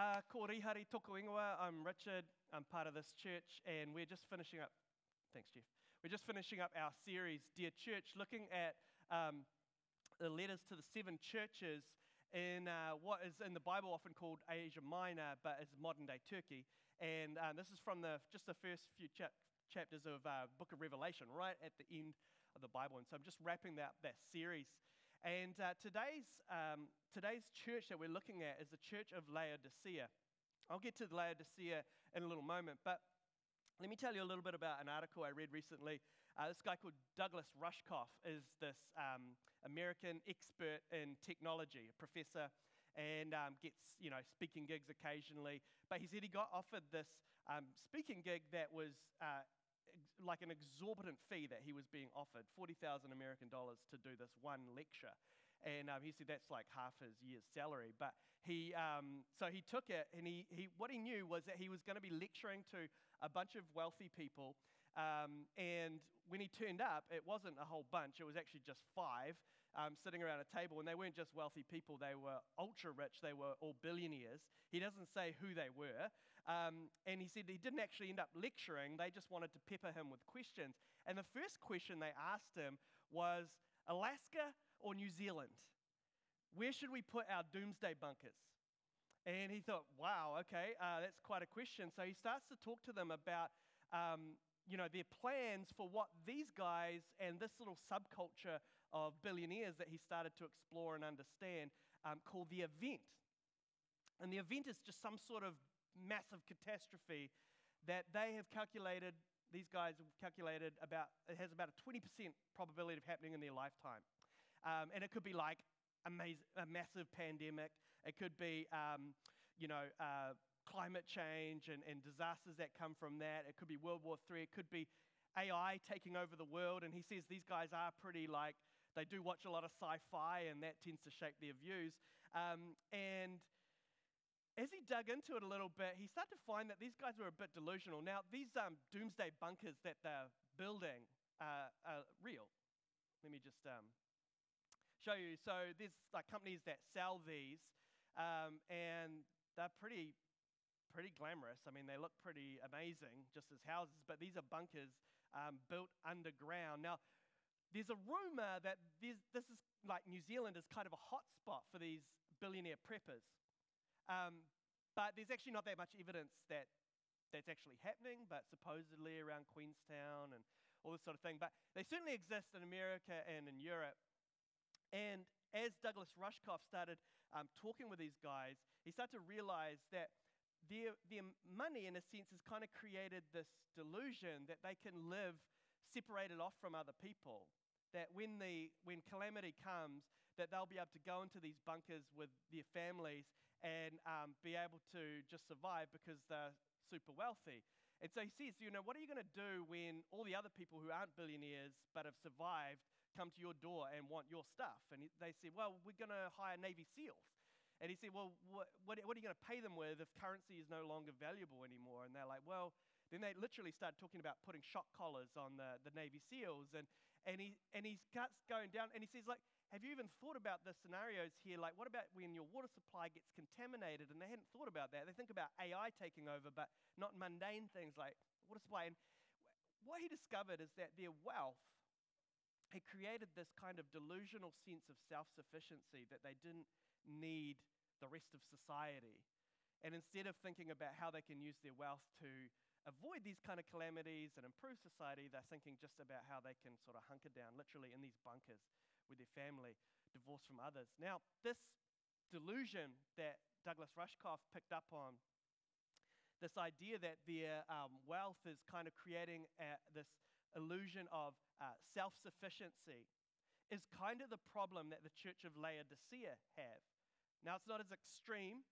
Uh, ko Rihari Toko Ingoa. I'm Richard. I'm part of this church, and we're just finishing up. Thanks, Jeff. We're just finishing up our series, Dear Church, looking at um, the letters to the seven churches in uh, what is in the Bible often called Asia Minor, but is modern day Turkey. And um, this is from the just the first few chap- chapters of uh, Book of Revelation, right at the end of the Bible. And so I'm just wrapping that that series. And uh, today's, um, today's church that we're looking at is the church of Laodicea. I'll get to Laodicea in a little moment, but let me tell you a little bit about an article I read recently. Uh, this guy called Douglas Rushkoff is this um, American expert in technology, a professor, and um, gets you know speaking gigs occasionally. But he said he got offered this um, speaking gig that was uh, like an exorbitant fee that he was being offered 40,000 American dollars to do this one lecture. And um, he said that's like half his year's salary. But he, um, so he took it, and he, he, what he knew was that he was going to be lecturing to a bunch of wealthy people. Um, and when he turned up, it wasn't a whole bunch, it was actually just five um, sitting around a table. And they weren't just wealthy people, they were ultra rich, they were all billionaires. He doesn't say who they were. Um, and he said he didn't actually end up lecturing, they just wanted to pepper him with questions. And the first question they asked him was Alaska or New Zealand? Where should we put our doomsday bunkers? And he thought, wow, okay, uh, that's quite a question. So he starts to talk to them about, um, you know, their plans for what these guys and this little subculture of billionaires that he started to explore and understand um, called the event. And the event is just some sort of massive catastrophe that they have calculated, these guys have calculated about, it has about a 20% probability of happening in their lifetime. Um, and it could be like a, a, massive pandemic, it could be, um, you know, uh, climate change and, and disasters that come from that, it could be World War III, it could be AI taking over the world. And he says these guys are pretty like, they do watch a lot of sci fi, and that tends to shape their views. Um, and as he dug into it a little bit, he started to find that these guys were a bit delusional. Now, these um, doomsday bunkers that they're building are real. Let me just um, show you. So there's like companies that sell these, um, and they're pretty, pretty glamorous. I mean, they look pretty amazing just as houses, but these are bunkers um, built underground. Now, there's a rumor that this is like New Zealand is kind of a hot spot for these billionaire preppers. Um, but there's actually not that much evidence that that's actually happening, but supposedly around Queenstown and all this sort of thing. But they certainly exist in America and in Europe. And as Douglas Rushkoff started um, talking with these guys, he started to realize that their, their money, in a sense, has kind of created this delusion that they can live separated off from other people. That when, the, when calamity comes, that they'll be able to go into these bunkers with their families and um, be able to just survive because they're super wealthy. And so he says, you know, what are you going to do when all the other people who aren't billionaires but have survived come to your door and want your stuff? And they say, well, we're going to hire Navy SEALs. And he said, well, what, what, what are you going to pay them with if currency is no longer valuable anymore? And they're like, well, then they literally start talking about putting shock collars on the, the Navy SEALs. And, and, he, and he starts going down and he says, like, have you even thought about the scenarios here? Like, what about when your water supply gets contaminated? And they hadn't thought about that. They think about AI taking over, but not mundane things like water supply. And what he discovered is that their wealth had created this kind of delusional sense of self sufficiency that they didn't need the rest of society. And instead of thinking about how they can use their wealth to avoid these kind of calamities and improve society, they're thinking just about how they can sort of hunker down, literally in these bunkers with their family, divorced from others. Now, this delusion that Douglas Rushkoff picked up on, this idea that their um, wealth is kind of creating this illusion of uh, self sufficiency, is kind of the problem that the church of Laodicea have. Now, it's not as extreme,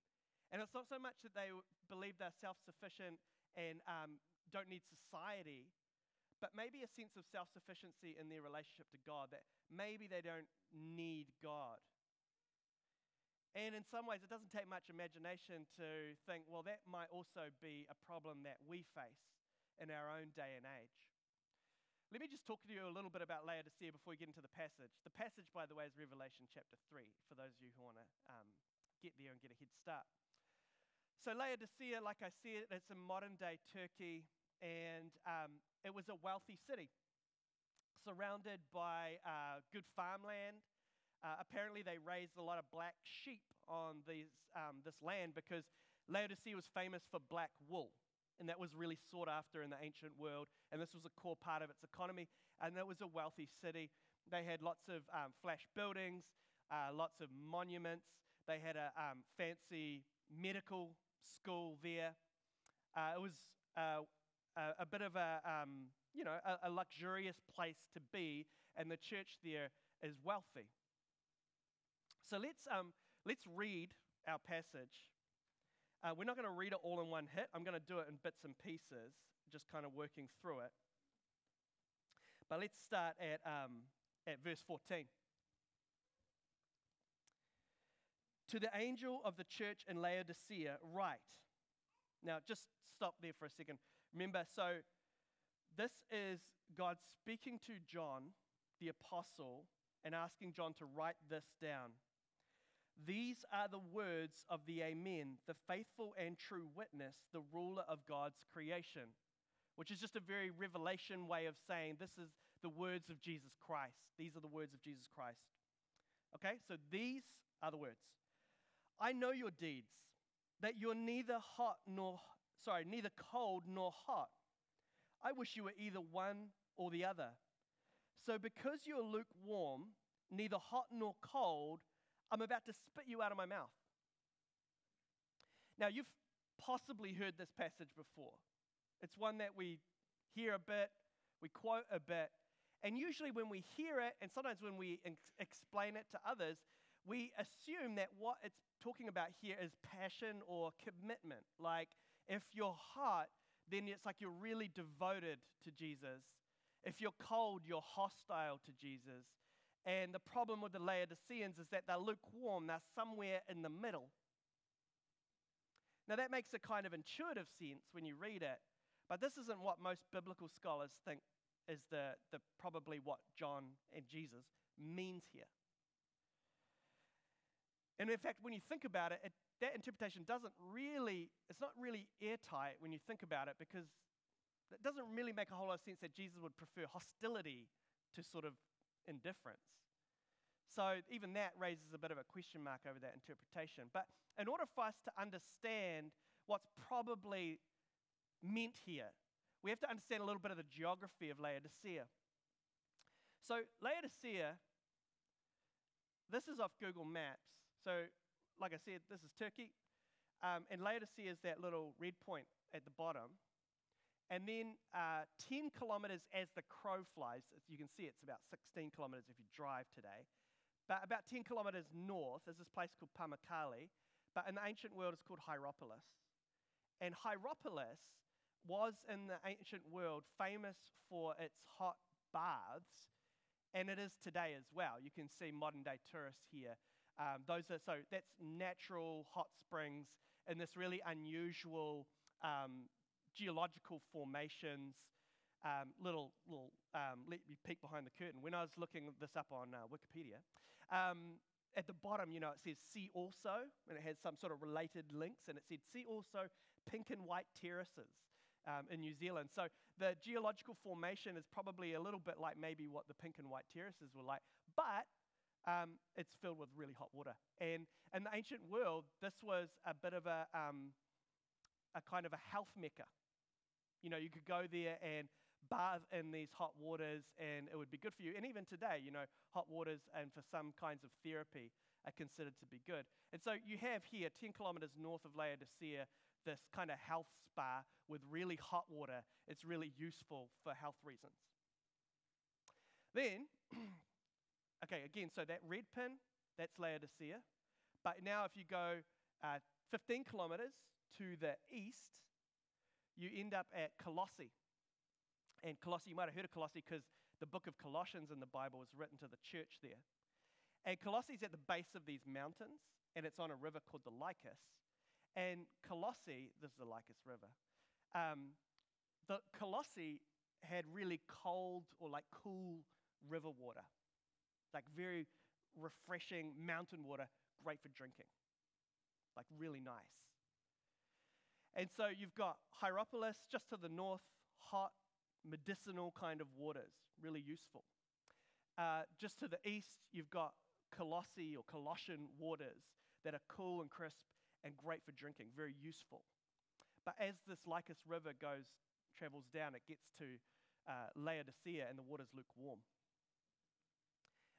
and it's not so much that they believe they're self sufficient and um, don't need society, but maybe a sense of self sufficiency in their relationship to God, that maybe they don't need God. And in some ways, it doesn't take much imagination to think, well, that might also be a problem that we face in our own day and age. Let me just talk to you a little bit about Laodicea before we get into the passage. The passage, by the way, is Revelation chapter 3, for those of you who want to um, get there and get a head start. so Laodicea, like I said, it's in modern day Turkey, and um, it was a wealthy city surrounded by uh, good farmland. Uh, apparently, they raised a lot of black sheep on these, um, this land because Laodicea was famous for black wool, and that was really sought after in the ancient world. And this was a core part of its economy. And it was a wealthy city. They had lots of um, flash buildings, uh, lots of monuments. They had a um, fancy medical school there. Uh, it was uh, a, a, bit of a, um, you know, a, a luxurious place to be, and the church there is wealthy. So let's, um, let's read our passage. Uh, we're not going to read it all in one hit. I'm going to do it in bits and pieces, just kind of working through it. But let's start at, um, at verse 14. To the angel of the church in Laodicea, write. Now, just stop there for a second. Remember, so this is God speaking to John, the apostle, and asking John to write this down. These are the words of the Amen, the faithful and true witness, the ruler of God's creation, which is just a very revelation way of saying this is the words of Jesus Christ. These are the words of Jesus Christ. Okay, so these are the words. I know your deeds, that you're neither hot nor, sorry, neither cold nor hot. I wish you were either one or the other. So because you're lukewarm, neither hot nor cold, I'm about to spit you out of my mouth. Now, you've possibly heard this passage before. It's one that we hear a bit, we quote a bit, and usually when we hear it, and sometimes when we ex- explain it to others, we assume that what it's talking about here is passion or commitment. Like, if you're hot, then it's like you're really devoted to Jesus. If you're cold, you're hostile to Jesus. And the problem with the Laodiceans is that they're lukewarm, they're somewhere in the middle. Now, that makes a kind of intuitive sense when you read it, but this isn't what most biblical scholars think is the, the probably what John and Jesus means here. And in fact, when you think about it, it, that interpretation doesn't really, it's not really airtight when you think about it because it doesn't really make a whole lot of sense that Jesus would prefer hostility to sort of indifference. So even that raises a bit of a question mark over that interpretation. But in order for us to understand what's probably meant here, we have to understand a little bit of the geography of Laodicea. So, Laodicea, this is off Google Maps. So, like I said, this is Turkey. Um, and Laodicea is that little red point at the bottom. And then uh, 10 kilometers as the crow flies, you can see it's about 16 kilometers if you drive today. But about 10 kilometers north is this place called Pamukkale. But in the ancient world, it's called Hierapolis. And Hierapolis was in the ancient world famous for its hot baths, and it is today as well. You can see modern day tourists here um, those are so that's natural hot springs in this really unusual um, geological formations. Um, little, little. Um, let me peek behind the curtain. When I was looking this up on uh, Wikipedia, um, at the bottom, you know, it says "see also," and it has some sort of related links, and it said "see also pink and white terraces." Um, in New Zealand. So the geological formation is probably a little bit like maybe what the pink and white terraces were like, but um, it's filled with really hot water. And in the ancient world, this was a bit of a, um, a kind of a health mecca. You know, you could go there and bathe in these hot waters and it would be good for you. And even today, you know, hot waters and for some kinds of therapy are considered to be good. And so you have here, 10 kilometers north of Laodicea, this kind of health spa with really hot water. It's really useful for health reasons. Then Okay, again, so that red pin, that's Laodicea. But now, if you go uh, 15 kilometers to the east, you end up at Colossae. And Colossae, you might have heard of Colossae because the book of Colossians in the Bible was written to the church there. And Colossae is at the base of these mountains, and it's on a river called the Lycus. And Colossae, this is the Lycus River, um, the Colossae had really cold or like cool river water like very refreshing mountain water, great for drinking. Like really nice. And so you've got Hierapolis just to the north, hot, medicinal kind of waters, really useful. Uh, just to the east, you've got Colossae or Colossian waters that are cool and crisp and great for drinking, very useful. But as this Lycus River goes, travels down, it gets to uh, Laodicea and the water's lukewarm.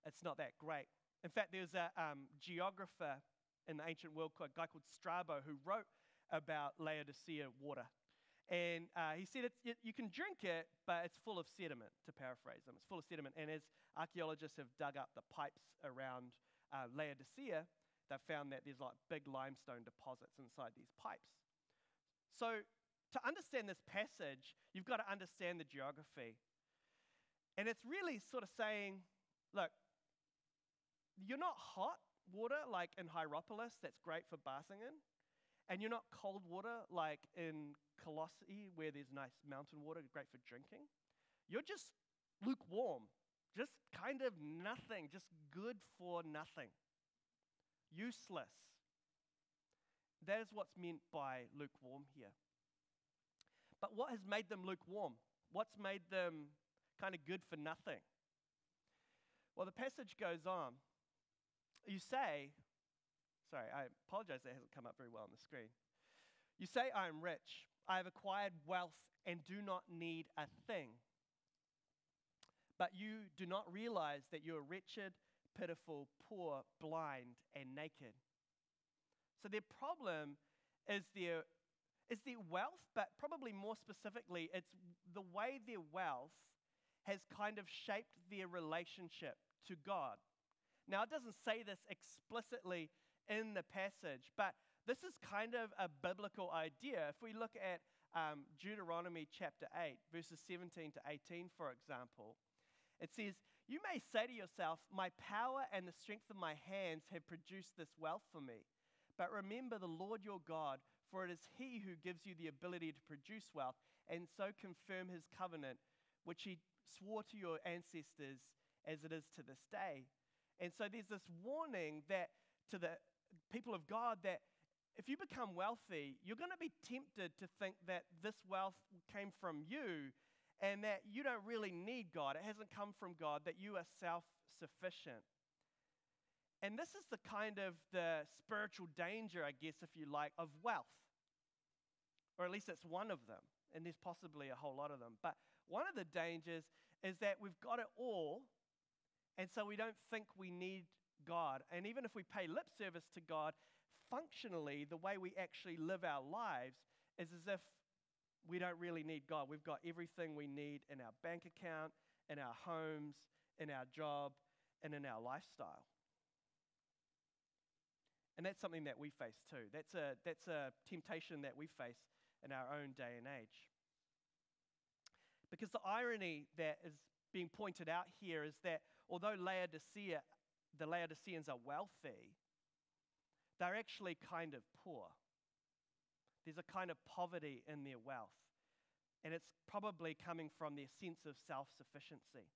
It's not that great. In fact, there's a um, geographer in the ancient world, a guy called Strabo, who wrote about Laodicea water. And uh, he said it, you can drink it, but it's full of sediment, to paraphrase him. It's full of sediment. And as archaeologists have dug up the pipes around uh, Laodicea, they've found that there's like big limestone deposits inside these pipes. So, to understand this passage, you've got to understand the geography. And it's really sort of saying, look, you're not hot water like in Hierapolis, that's great for bathing in. And you're not cold water like in Colossae, where there's nice mountain water, great for drinking. You're just lukewarm, just kind of nothing, just good for nothing, useless. That is what's meant by lukewarm here. But what has made them lukewarm? What's made them kind of good for nothing? Well, the passage goes on. You say, sorry, I apologize that hasn't come up very well on the screen. You say, I am rich. I have acquired wealth and do not need a thing. But you do not realize that you are wretched, pitiful, poor, blind, and naked. So their problem is their, is their wealth, but probably more specifically, it's the way their wealth has kind of shaped their relationship to God. Now, it doesn't say this explicitly in the passage, but this is kind of a biblical idea. If we look at um, Deuteronomy chapter 8, verses 17 to 18, for example, it says, You may say to yourself, My power and the strength of my hands have produced this wealth for me. But remember the Lord your God, for it is He who gives you the ability to produce wealth and so confirm His covenant, which He swore to your ancestors as it is to this day. And so there's this warning that to the people of God that if you become wealthy, you're going to be tempted to think that this wealth came from you and that you don't really need God. It hasn't come from God, that you are self sufficient. And this is the kind of the spiritual danger, I guess, if you like, of wealth. Or at least it's one of them. And there's possibly a whole lot of them. But one of the dangers is that we've got it all, and so we don't think we need God. And even if we pay lip service to God, functionally, the way we actually live our lives is as if we don't really need God. We've got everything we need in our bank account, in our homes, in our job, and in our lifestyle. And that's something that we face too. That's a, that's a temptation that we face in our own day and age. Because the irony that is being pointed out here is that although Laodicea, the Laodiceans are wealthy, they're actually kind of poor. There's a kind of poverty in their wealth. And it's probably coming from their sense of self sufficiency.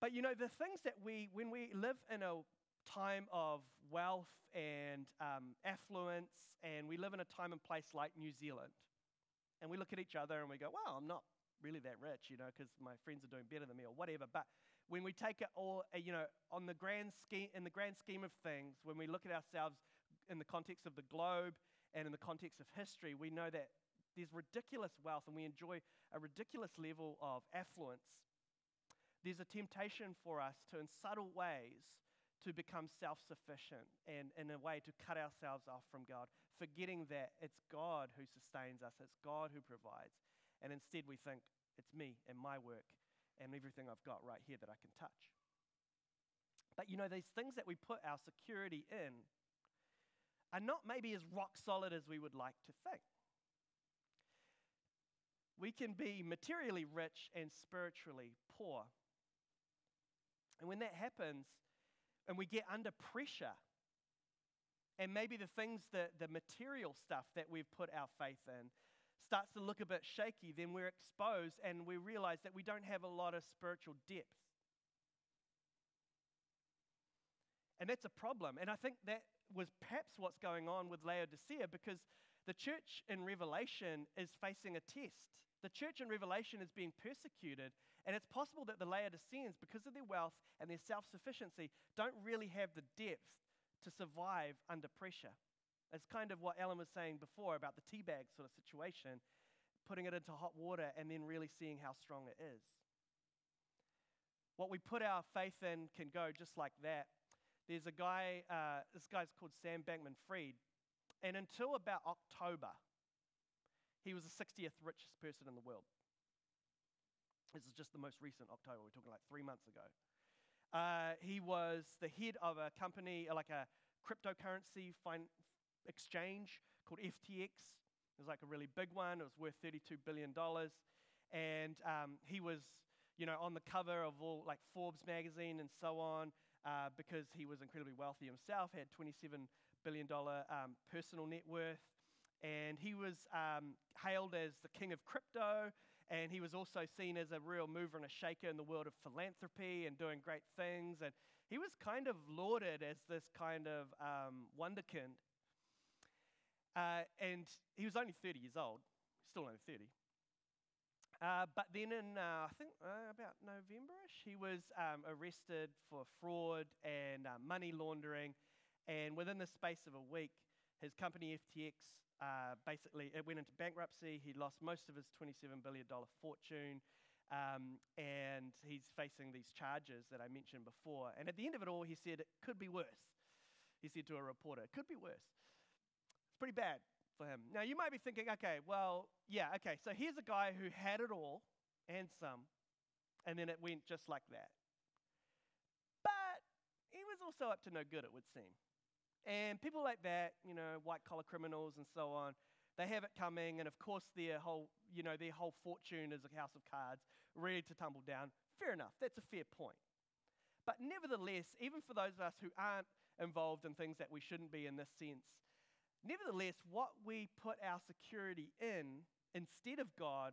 But you know, the things that we, when we live in a time of wealth and um, affluence, and we live in a time and place like New Zealand, and we look at each other and we go, well, I'm not really that rich, you know, because my friends are doing better than me or whatever. But when we take it all, uh, you know, on the grand scheme, in the grand scheme of things, when we look at ourselves in the context of the globe and in the context of history, we know that there's ridiculous wealth and we enjoy a ridiculous level of affluence. There's a temptation for us to, in subtle ways, to become self sufficient and, in a way, to cut ourselves off from God, forgetting that it's God who sustains us, it's God who provides. And instead, we think it's me and my work and everything I've got right here that I can touch. But you know, these things that we put our security in are not maybe as rock solid as we would like to think. We can be materially rich and spiritually poor. And when that happens, and we get under pressure, and maybe the things that the material stuff that we've put our faith in starts to look a bit shaky, then we're exposed and we realize that we don't have a lot of spiritual depth. And that's a problem. And I think that was perhaps what's going on with Laodicea because The church in Revelation is facing a test. The church in Revelation is being persecuted, and it's possible that the Laodiceans, because of their wealth and their self sufficiency, don't really have the depth to survive under pressure. It's kind of what Ellen was saying before about the tea bag sort of situation, putting it into hot water and then really seeing how strong it is. What we put our faith in can go just like that. There's a guy, uh, this guy's called Sam Bankman Fried, and until about October, he was the 60th richest person in the world. This is just the most recent October. We're talking like three months ago. Uh, he was the head of a company, like a cryptocurrency fin- exchange called FTX. It was like a really big one. It was worth $32 billion. And um, he was, you know, on the cover of all like Forbes magazine and so on uh, because he was incredibly wealthy himself, had 27 billion dollar um, personal net worth. And he was um, hailed as the king of crypto, and he was also seen as a real mover and a shaker in the world of philanthropy and doing great things. And he was kind of lauded as this kind of um, wonderkind. Uh, and he was only 30 years old, still only 30. Uh, but then in, uh, I think uh, about Novemberish, he was um, arrested for fraud and uh, money laundering and within the space of a week, his company FTX uh, basically it went into bankruptcy. He lost most of his $27 billion fortune. Um, and he's facing these charges that I mentioned before. And at the end of it all, he said, It could be worse. He said to a reporter, It could be worse. Pretty bad for him. Now, you might be thinking, okay, well, yeah, okay, so here's a guy who had it all and some, and then it went just like that. But he was also up to no good, it would seem. And people like that, you know, white collar criminals and so on, they have it coming, and of course their whole, you know, their whole fortune is a house of cards, ready to tumble down. Fair enough, that's a fair point. But nevertheless, even for those of us who aren't involved in things that we shouldn't be in this sense, nevertheless, what we put our security in instead of God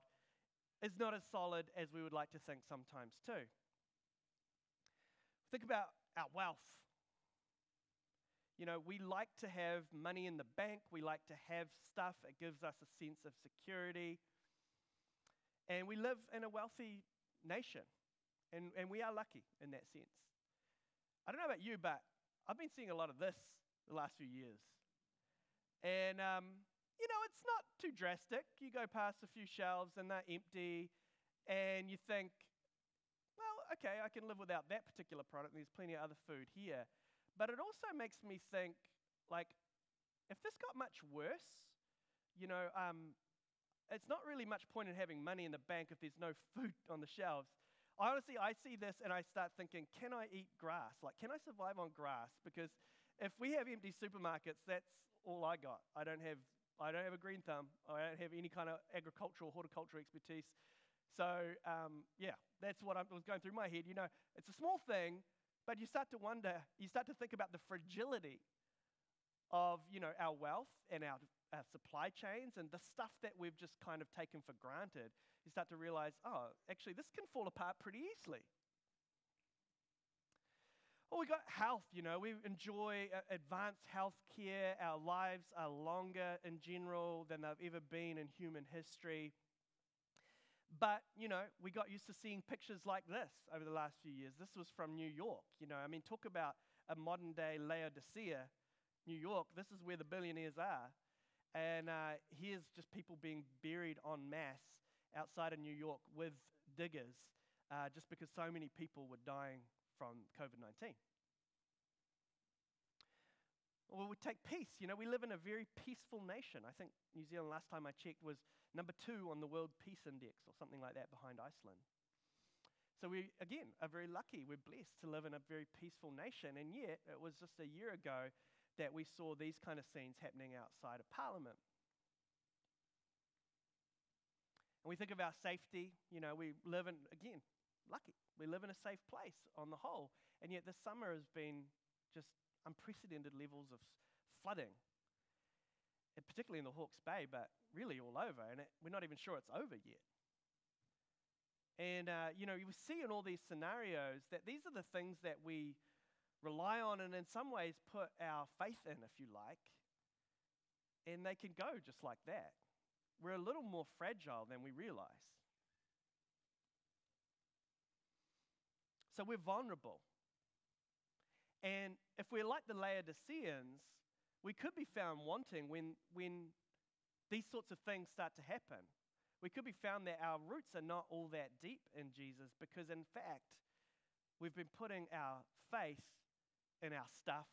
is not as solid as we would like to think sometimes too. Think about our wealth. You know, we like to have money in the bank, we like to have stuff, it gives us a sense of security. And we live in a wealthy nation, and, and we are lucky in that sense. I don't know about you, but I've been seeing a lot of this the last few years. And, um, you know, it's not too drastic. You go past a few shelves and they're empty, and you think, well, okay, I can live without that particular product. There's plenty of other food here. But it also makes me think, like, if this got much worse, you know, um, it's not really much point in having money in the bank if there's no food on the shelves. Honestly, I see this and I start thinking, can I eat grass? Like, can I survive on grass? Because if we have empty supermarkets, that's all I got. I don't have, I don't have a green thumb. I don't have any kind of agricultural, horticultural expertise. So, um, yeah, that's what I was going through my head. You know, it's a small thing, but you start to wonder, you start to think about the fragility of, you know, our wealth and our, our supply chains and the stuff that we've just kind of taken for granted. You start to realize, oh, actually, this can fall apart pretty easily. Well, we got health, you know, we enjoy uh, advanced health care. Our lives are longer in general than they've ever been in human history. But, you know, we got used to seeing pictures like this over the last few years. This was from New York. You know, I mean, talk about a modern day Laodicea, New York. This is where the billionaires are. And uh, here's just people being buried en masse outside of New York with diggers uh, just because so many people were dying from COVID 19. Well, we take peace. You know, we live in a very peaceful nation. I think New Zealand, last time I checked, was number two on the World Peace Index or something like that behind Iceland. So we, again, are very lucky. We're blessed to live in a very peaceful nation. And yet, it was just a year ago that we saw these kind of scenes happening outside of Parliament. And we think of our safety. You know, we live in, again, lucky. We live in a safe place on the whole. And yet, this summer has been just unprecedented levels of flooding particularly in the Hawke's Bay, but really all over. And it, we're not even sure it's over yet. And, uh, you know, you see in all these scenarios that these are the things that we rely on and in some ways put our faith in, if you like. and they can go just like that. We're a little more fragile than we realize. So we're vulnerable. And if we're like the Laodiceans, we could be found wanting when, when these sorts of things start to happen. We could be found that our roots are not all that deep in Jesus because, in fact, we've been putting our faith in our stuff,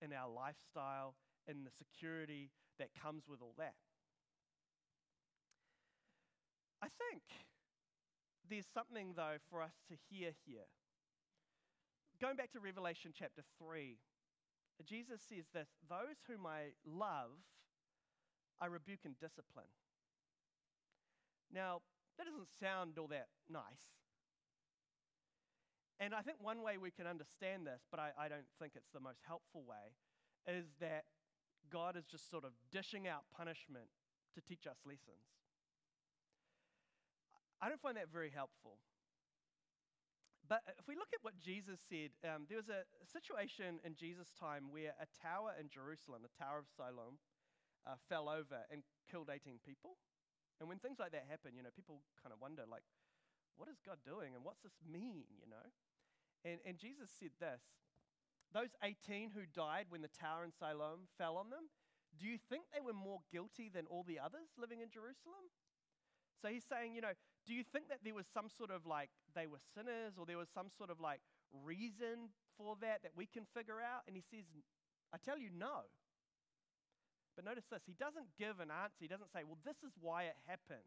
in our lifestyle, in the security that comes with all that. I think there's something, though, for us to hear here. Going back to Revelation chapter 3, Jesus says this Those whom I love, I rebuke and discipline. Now, that doesn't sound all that nice. And I think one way we can understand this, but I, I don't think it's the most helpful way, is that God is just sort of dishing out punishment to teach us lessons. I don't find that very helpful. But if we look at what Jesus said, um, there was a situation in Jesus' time where a tower in Jerusalem, the Tower of Siloam, uh, fell over and killed 18 people. And when things like that happen, you know, people kind of wonder, like, what is God doing and what's this mean, you know? And, and Jesus said this Those 18 who died when the tower in Siloam fell on them, do you think they were more guilty than all the others living in Jerusalem? So he's saying, you know, do you think that there was some sort of like they were sinners or there was some sort of like reason for that that we can figure out? And he says, I tell you, no. But notice this he doesn't give an answer. He doesn't say, well, this is why it happened.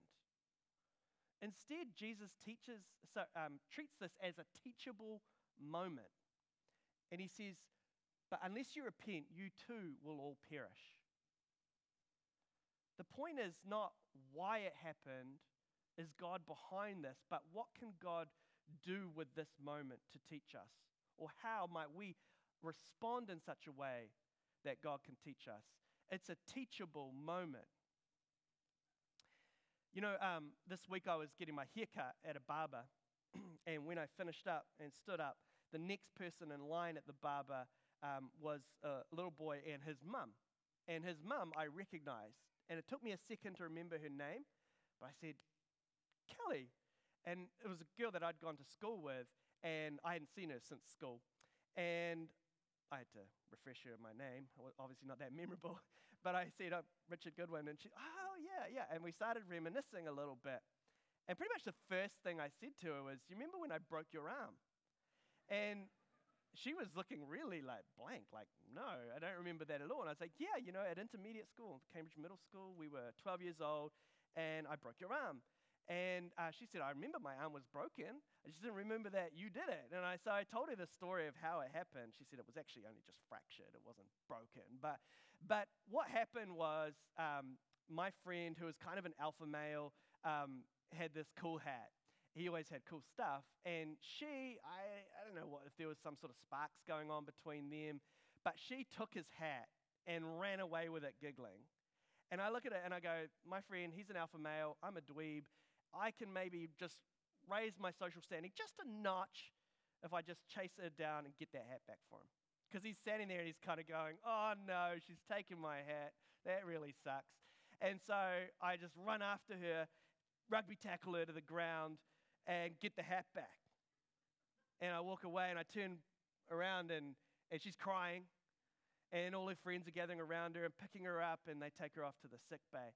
Instead, Jesus teaches, so, um, treats this as a teachable moment. And he says, But unless you repent, you too will all perish. The point is not why it happened, is God behind this, but what can God do with this moment to teach us? Or how might we respond in such a way that God can teach us? It's a teachable moment. You know, um, this week I was getting my haircut at a barber, and when I finished up and stood up, the next person in line at the barber um, was a little boy and his mum. And his mum I recognized. And it took me a second to remember her name, but I said, Kelly. And it was a girl that I'd gone to school with, and I hadn't seen her since school. And I had to refresh her my name. Obviously, not that memorable. But I said, oh, Richard Goodwin. And she, oh, yeah, yeah. And we started reminiscing a little bit. And pretty much the first thing I said to her was, You remember when I broke your arm? And she was looking really like blank, like, no, I don't remember that at all. And I was like, yeah, you know, at intermediate school, Cambridge Middle School, we were 12 years old, and I broke your arm. And uh, she said, I remember my arm was broken. I just didn't remember that you did it. And I, so I told her the story of how it happened. She said it was actually only just fractured, it wasn't broken. But, but what happened was um, my friend, who was kind of an alpha male, um, had this cool hat. He always had cool stuff. And she, I, I don't know what, if there was some sort of sparks going on between them, but she took his hat and ran away with it giggling. And I look at it and I go, my friend, he's an alpha male, I'm a dweeb. I can maybe just raise my social standing just a notch if I just chase her down and get that hat back for him. Because he's standing there and he's kind of going, oh no, she's taking my hat. That really sucks. And so I just run after her, rugby tackle her to the ground, and get the hat back. And I walk away and I turn around and, and she's crying. And all her friends are gathering around her and picking her up and they take her off to the sick bay.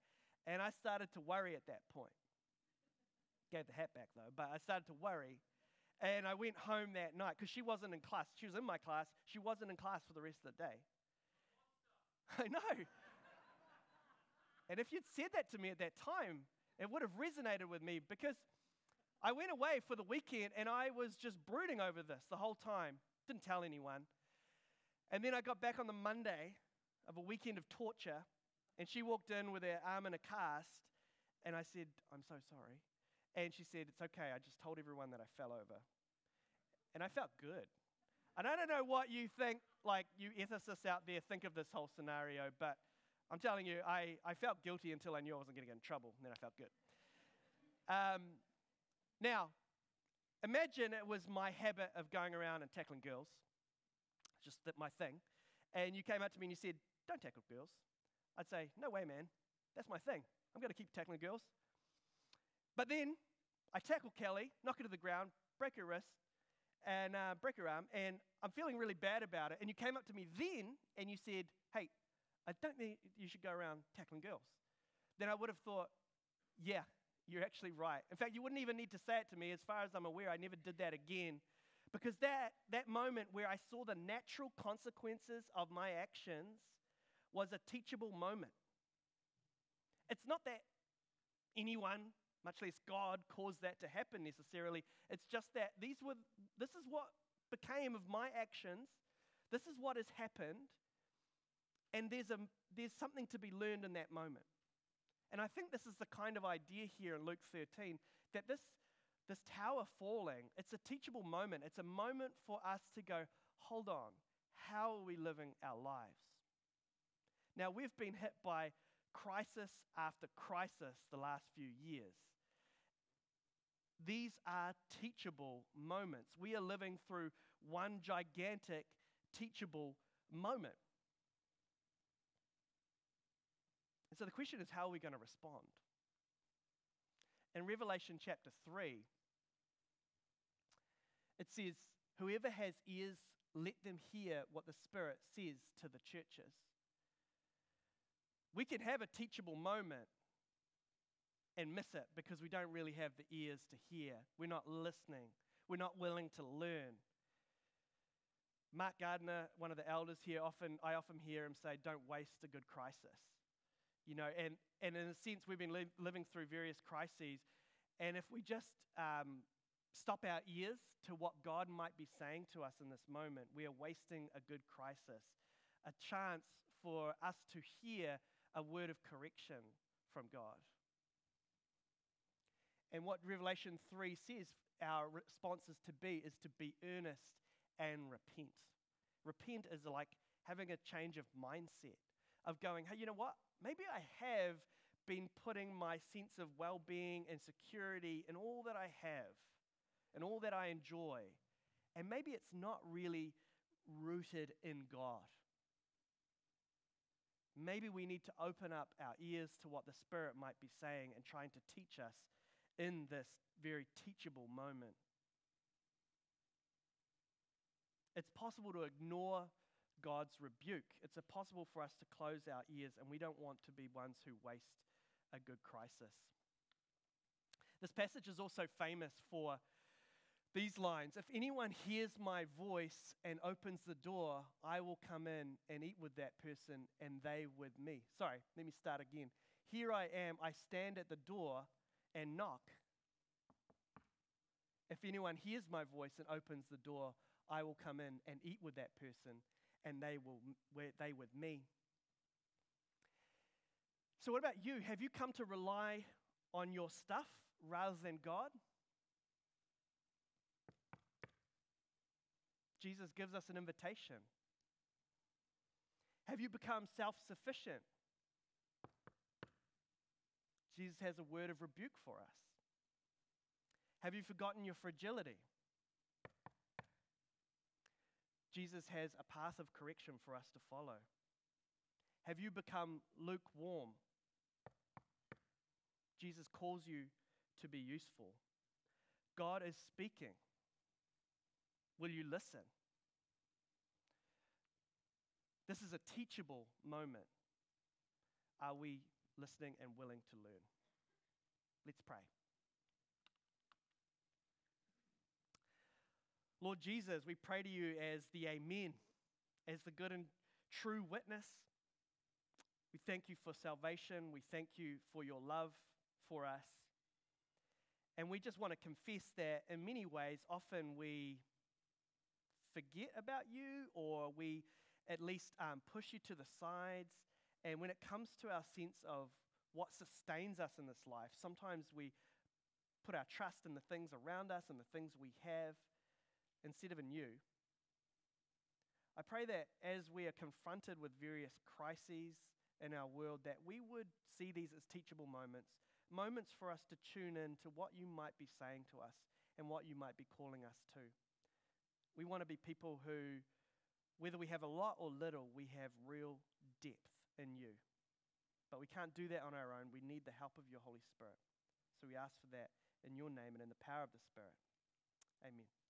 And I started to worry at that point. Gave the hat back though, but I started to worry. And I went home that night because she wasn't in class. She was in my class. She wasn't in class for the rest of the day. I know. and if you'd said that to me at that time, it would have resonated with me because I went away for the weekend and I was just brooding over this the whole time. Didn't tell anyone. And then I got back on the Monday of a weekend of torture, and she walked in with her arm in a cast, and I said, I'm so sorry. And she said, It's okay. I just told everyone that I fell over. And I felt good. And I don't know what you think, like you ethicists out there think of this whole scenario, but I'm telling you, I, I felt guilty until I knew I wasn't going to get in trouble, and then I felt good. Um, now, imagine it was my habit of going around and tackling girls, just that my thing, and you came up to me and you said, Don't tackle girls. I'd say, no way, man. That's my thing. I'm going to keep tackling girls. But then I tackle Kelly, knock her to the ground, break her wrist, and uh, break her arm, and I'm feeling really bad about it. And you came up to me then and you said, hey, I don't think you should go around tackling girls. Then I would have thought, yeah, you're actually right. In fact, you wouldn't even need to say it to me. As far as I'm aware, I never did that again. Because that, that moment where I saw the natural consequences of my actions was a teachable moment. It's not that anyone, much less God, caused that to happen necessarily. It's just that these were, this is what became of my actions. This is what has happened. And there's, a, there's something to be learned in that moment. And I think this is the kind of idea here in Luke 13 that this, this tower falling, it's a teachable moment. It's a moment for us to go, hold on, how are we living our lives? Now, we've been hit by crisis after crisis the last few years. These are teachable moments. We are living through one gigantic teachable moment. And so the question is how are we going to respond? In Revelation chapter 3, it says, Whoever has ears, let them hear what the Spirit says to the churches. We can have a teachable moment and miss it because we don't really have the ears to hear. We're not listening. We're not willing to learn. Mark Gardner, one of the elders here, often I often hear him say, "Don't waste a good crisis." You know, and, and in a sense, we've been li- living through various crises, and if we just um, stop our ears to what God might be saying to us in this moment, we are wasting a good crisis, a chance for us to hear a word of correction from God. And what Revelation 3 says our response is to be is to be earnest and repent. Repent is like having a change of mindset, of going, hey, you know what? Maybe I have been putting my sense of well being and security in all that I have and all that I enjoy. And maybe it's not really rooted in God. Maybe we need to open up our ears to what the Spirit might be saying and trying to teach us in this very teachable moment. It's possible to ignore God's rebuke. It's possible for us to close our ears, and we don't want to be ones who waste a good crisis. This passage is also famous for these lines If anyone hears my voice and opens the door, I will come in and eat with that person and they with me. Sorry, let me start again. Here I am, I stand at the door and knock. If anyone hears my voice and opens the door, I will come in and eat with that person and they will they with me. So what about you? Have you come to rely on your stuff rather than God? Jesus gives us an invitation. Have you become self sufficient? Jesus has a word of rebuke for us. Have you forgotten your fragility? Jesus has a path of correction for us to follow. Have you become lukewarm? Jesus calls you to be useful. God is speaking. Will you listen? This is a teachable moment. Are we listening and willing to learn? Let's pray. Lord Jesus, we pray to you as the Amen, as the good and true witness. We thank you for salvation. We thank you for your love for us. And we just want to confess that in many ways, often we forget about you or we at least um, push you to the sides. And when it comes to our sense of what sustains us in this life, sometimes we put our trust in the things around us and the things we have instead of in you. I pray that as we are confronted with various crises in our world, that we would see these as teachable moments, moments for us to tune in to what you might be saying to us and what you might be calling us to. We want to be people who, whether we have a lot or little, we have real depth in you. But we can't do that on our own. We need the help of your Holy Spirit. So we ask for that in your name and in the power of the Spirit. Amen.